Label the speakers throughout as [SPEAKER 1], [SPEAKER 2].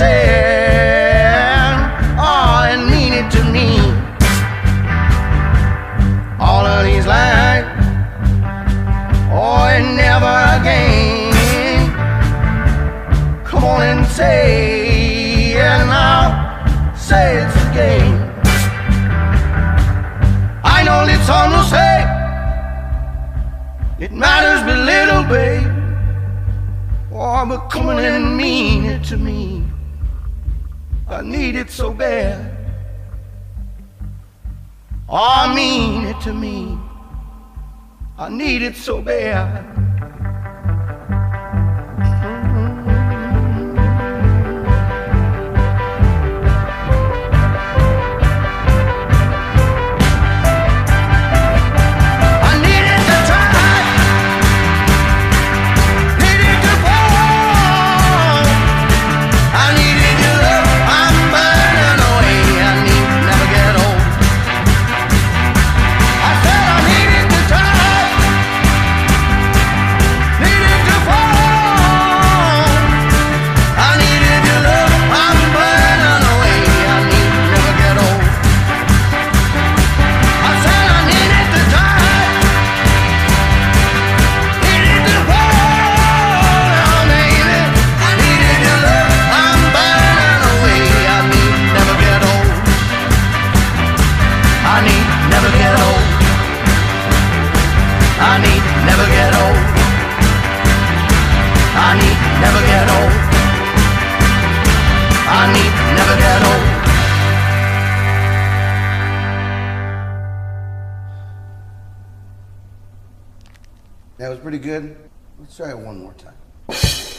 [SPEAKER 1] say so bad I mean it to me. I need it so bad. one more time.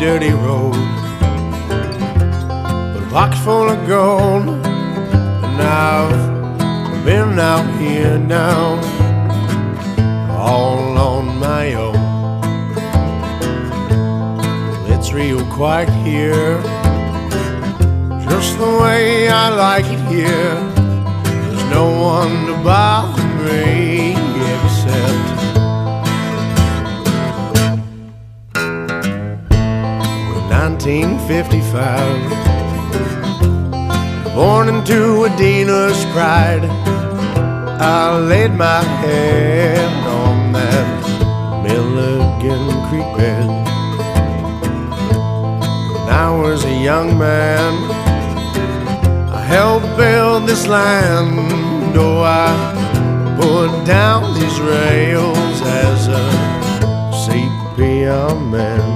[SPEAKER 2] dirty road. The box full of gold, and I've been out here now, all on my own. It's real quiet here, just the way I like it here. There's no one to bother 55. Born into a Dina's pride, I laid my hand on that Milligan Creek bed. When I was a young man, I helped build this land, though I put down these rails as a CPR man.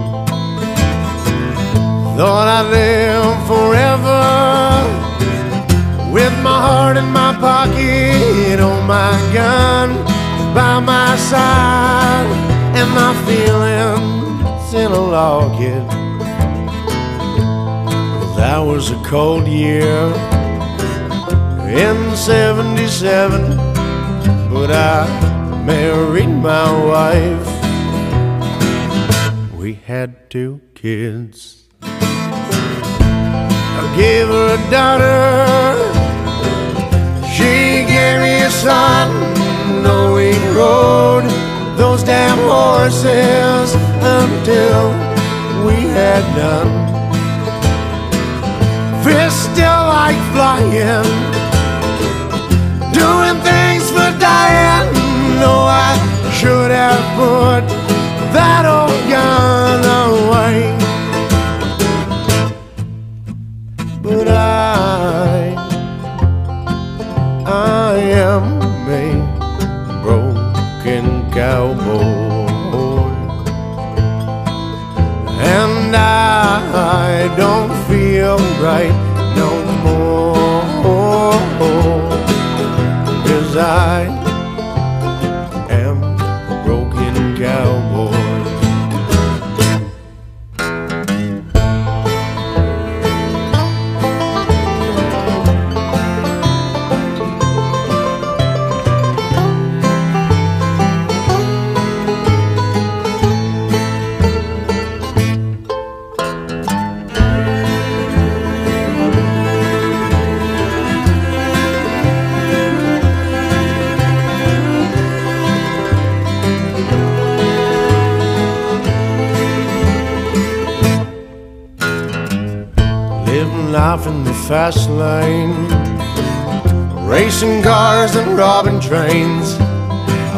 [SPEAKER 2] Thought I'd live forever with my heart in my pocket, oh my gun by my side, and my feelings in a locket. That was a cold year in 77, but I married my wife. We had two kids. I gave her a daughter. She gave me a son. No, we rode those damn horses until we had done. Fish still like flying, doing things for dying. No, I should have put that old gun away. But I, I am a broken cowboy. And I don't feel right no more. Cause I robbing trains.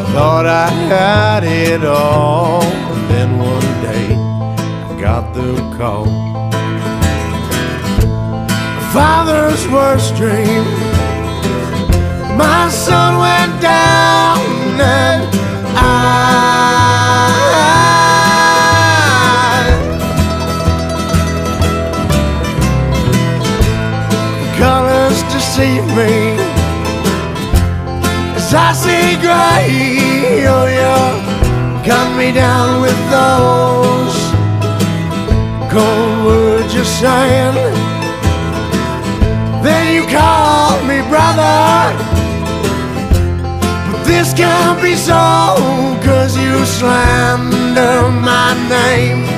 [SPEAKER 2] I thought I had it all, and then one day I got the call. Father's worst dream, slander my name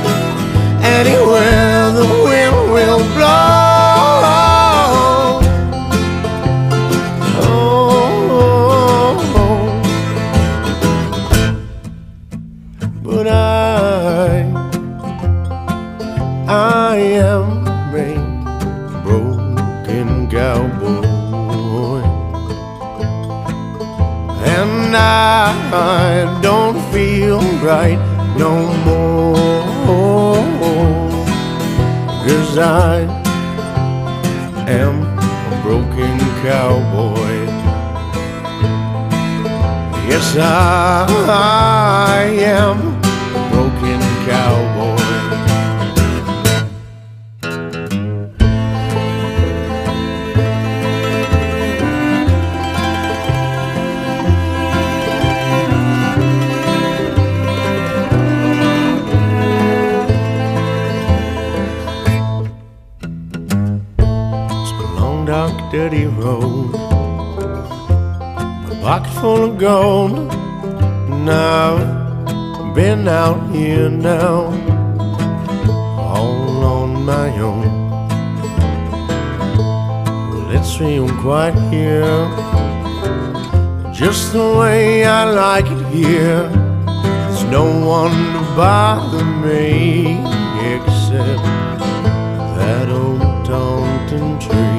[SPEAKER 2] I don't feel right no more, 'cause I am a broken cowboy. Yes, I, I am dirty road. My pocket full of gold. Now I've been out here now, all on my own. Well, it's real quiet here, just the way I like it here. There's no one to bother me except that old Taunton tree.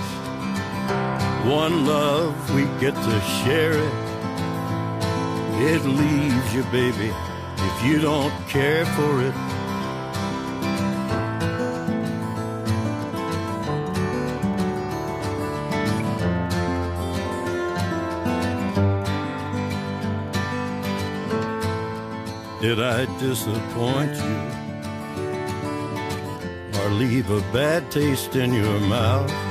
[SPEAKER 3] One love, we get to share it. It leaves you, baby, if you don't care for it. Did I disappoint you? Or leave a bad taste in your mouth?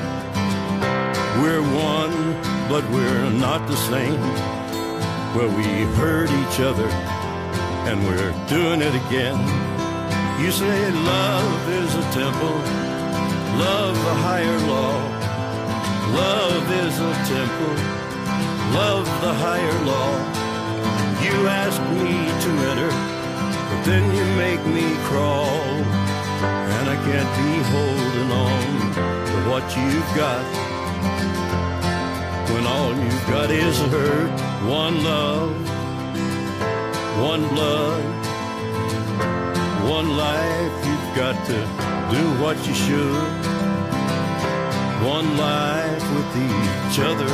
[SPEAKER 3] We're one, but we're not the same. Well, we hurt each other, and we're doing it again. You say love is a temple, love a higher law. Love is a temple, love the higher law. You ask me to enter, but then you make me crawl. And I can't be holding on to what you've got. When all you've got is hurt, one love, one blood, one life, you've got to do what you should. One life with each other,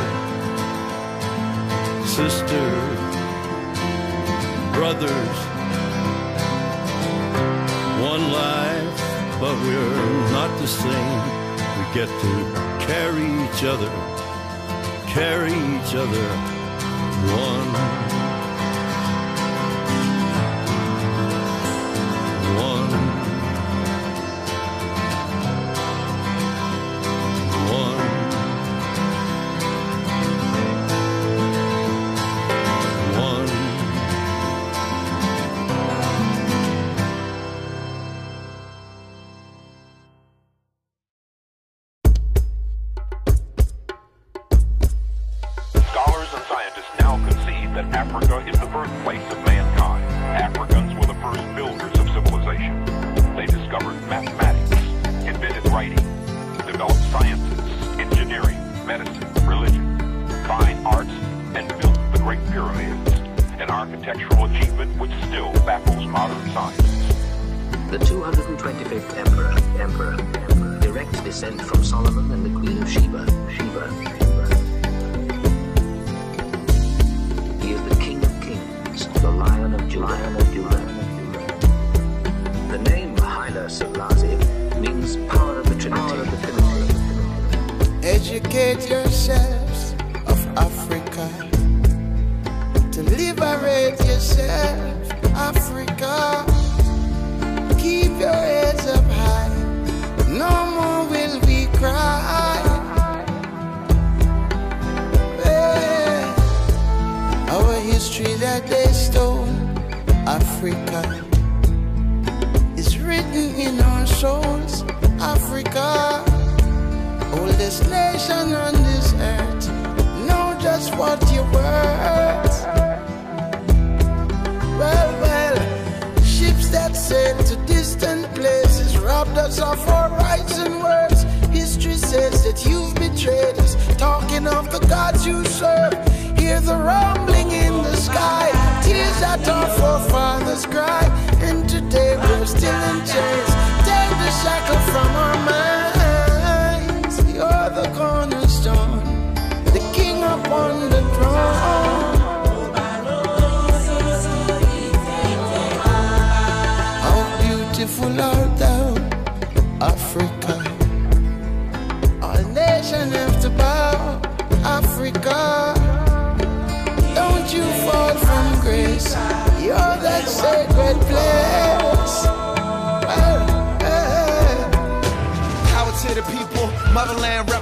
[SPEAKER 3] sisters, brothers. One life, but we're not the same. We get to carry each other, carry each other, one.
[SPEAKER 4] That
[SPEAKER 5] you've betrayed us. Talking of the gods you serve, hear the rumbling in the sky. Tears that our forefathers cry, and today we're still in chains. Take the shackle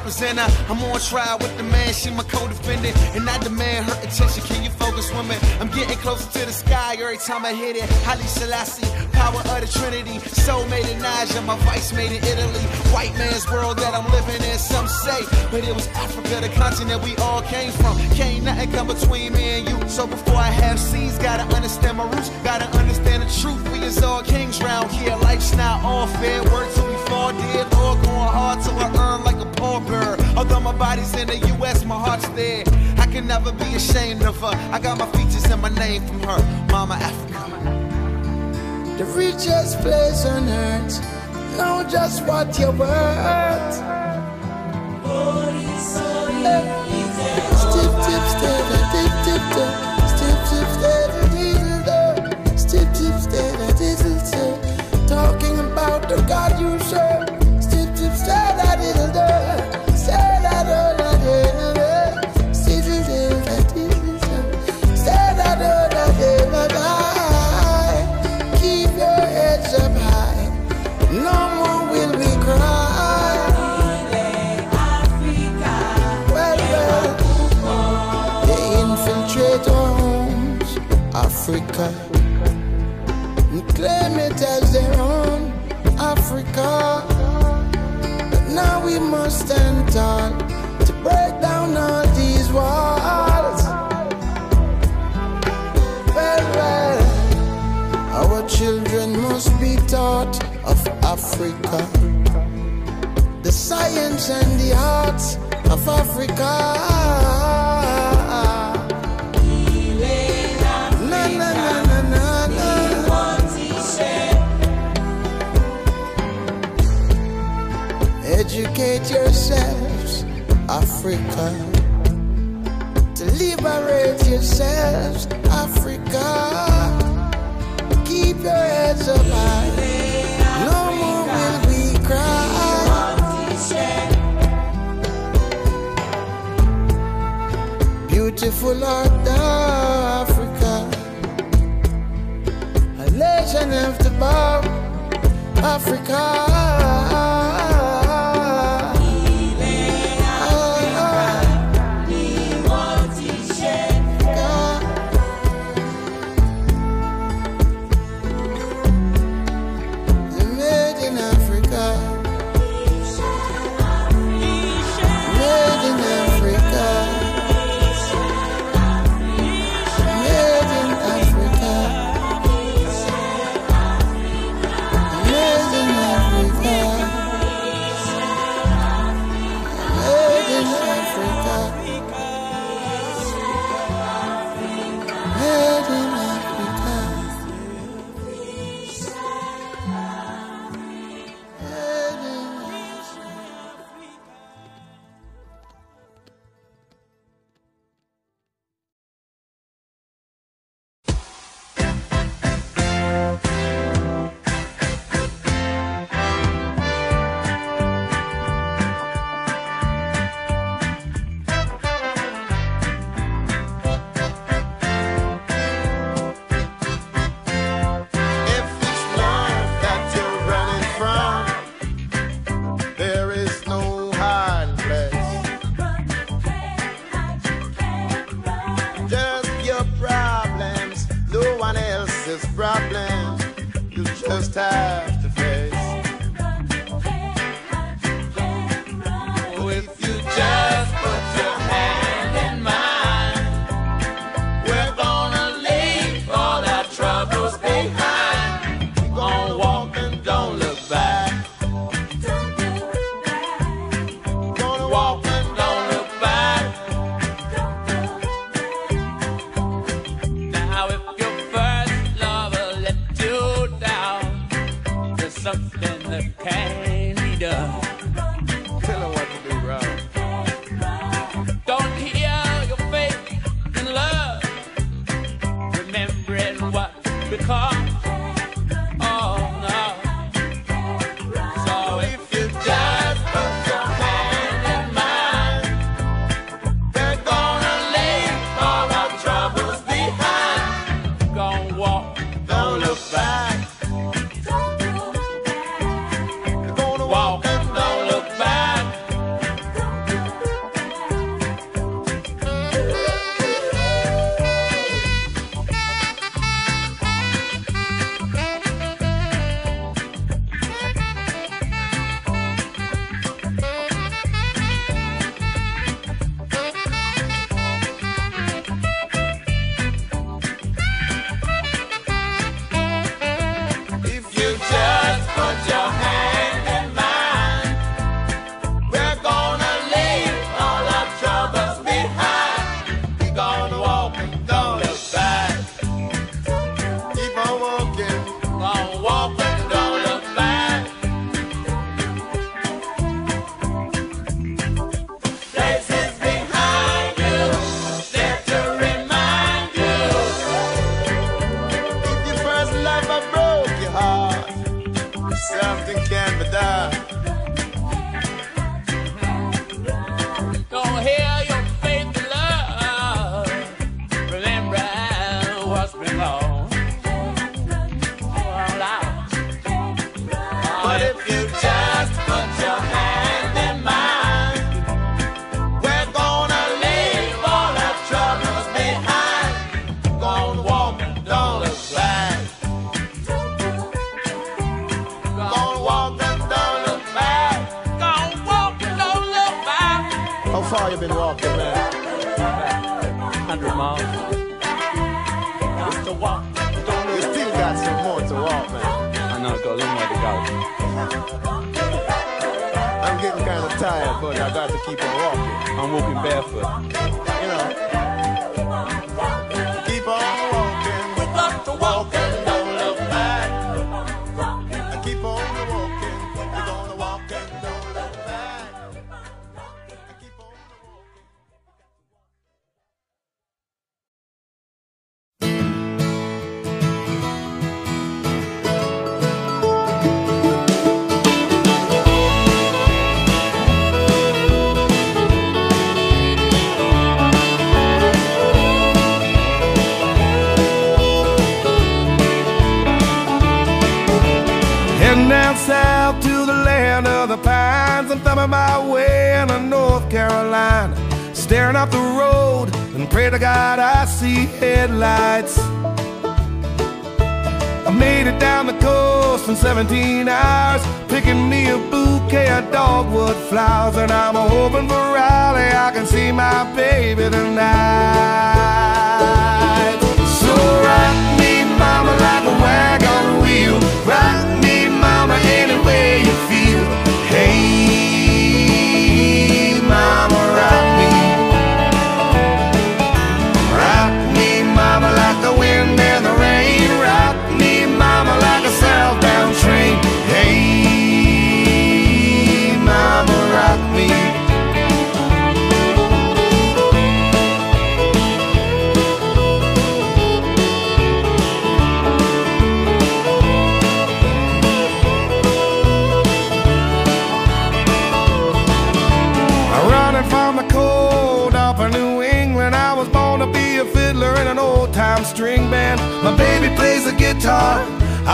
[SPEAKER 6] motherland representer. I'm on trial with the man, she my co-defendant. And I demand her attention, can you focus, woman? I'm getting closer to the sky every time I hit it. Haile Selassie, power of the Trinity. Soul made in Niger, my vice made in Italy. White man's world that I'm living in, some say. But it was Africa, the continent we all came from. Can't nothing come between me and you. So before I have seeds, gotta understand my roots. Gotta understand the truth. We is all kings round here. Life's not all fair. Work till we fall dead. Or going hard till I earn bird. Although my body's in the US, my heart's there. I can never be ashamed of her. I got my features and my name from her. Mama Africa.
[SPEAKER 5] the richest place on earth. Know just what you're worth. Step, tip, step, a diddle, do. Stip, tip, step, a diddle, do. Talking about the God you serve. Africa, and claim it as their own, Africa. But now we must stand tall to break down all these walls. Well, well, our children must be taught of Africa the science and the arts of Africa. Africa. To liberate yourselves, Africa. Keep your heads up high. No more will we cry. Beautiful art
[SPEAKER 7] but I got to keep on walking.
[SPEAKER 8] I'm walking barefoot.
[SPEAKER 9] South to the land of the pines. I'm thumbing my way into North Carolina. Staring up the road and pray to God I see headlights. I made it down the coast in 17 hours, picking me a bouquet of dogwood flowers. And I'm hoping for Raleigh, I can see my baby tonight. So rock me, mama, like a wagon wheel. Rock way you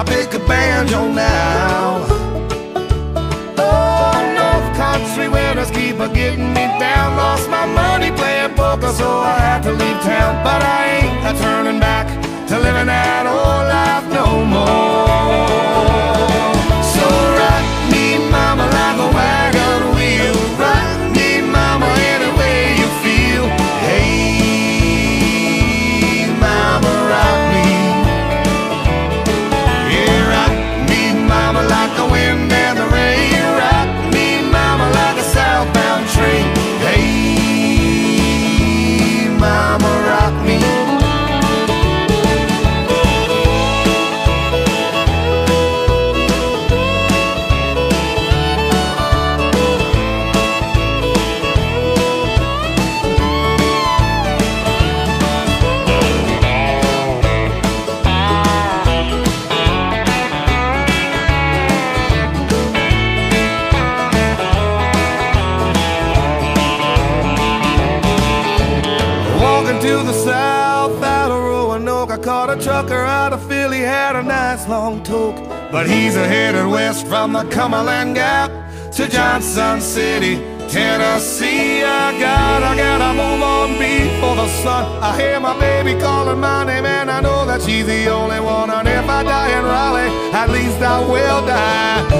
[SPEAKER 9] I pick a banjo now. Oh, North Country winters keep a getting me down. Lost my money playing poker, so I had to leave town. But I ain't a turning back City, Tennessee. I gotta, gotta move on before the sun. I hear my baby calling my name, and I know that she's the only one. And if I die in Raleigh, at least I will die.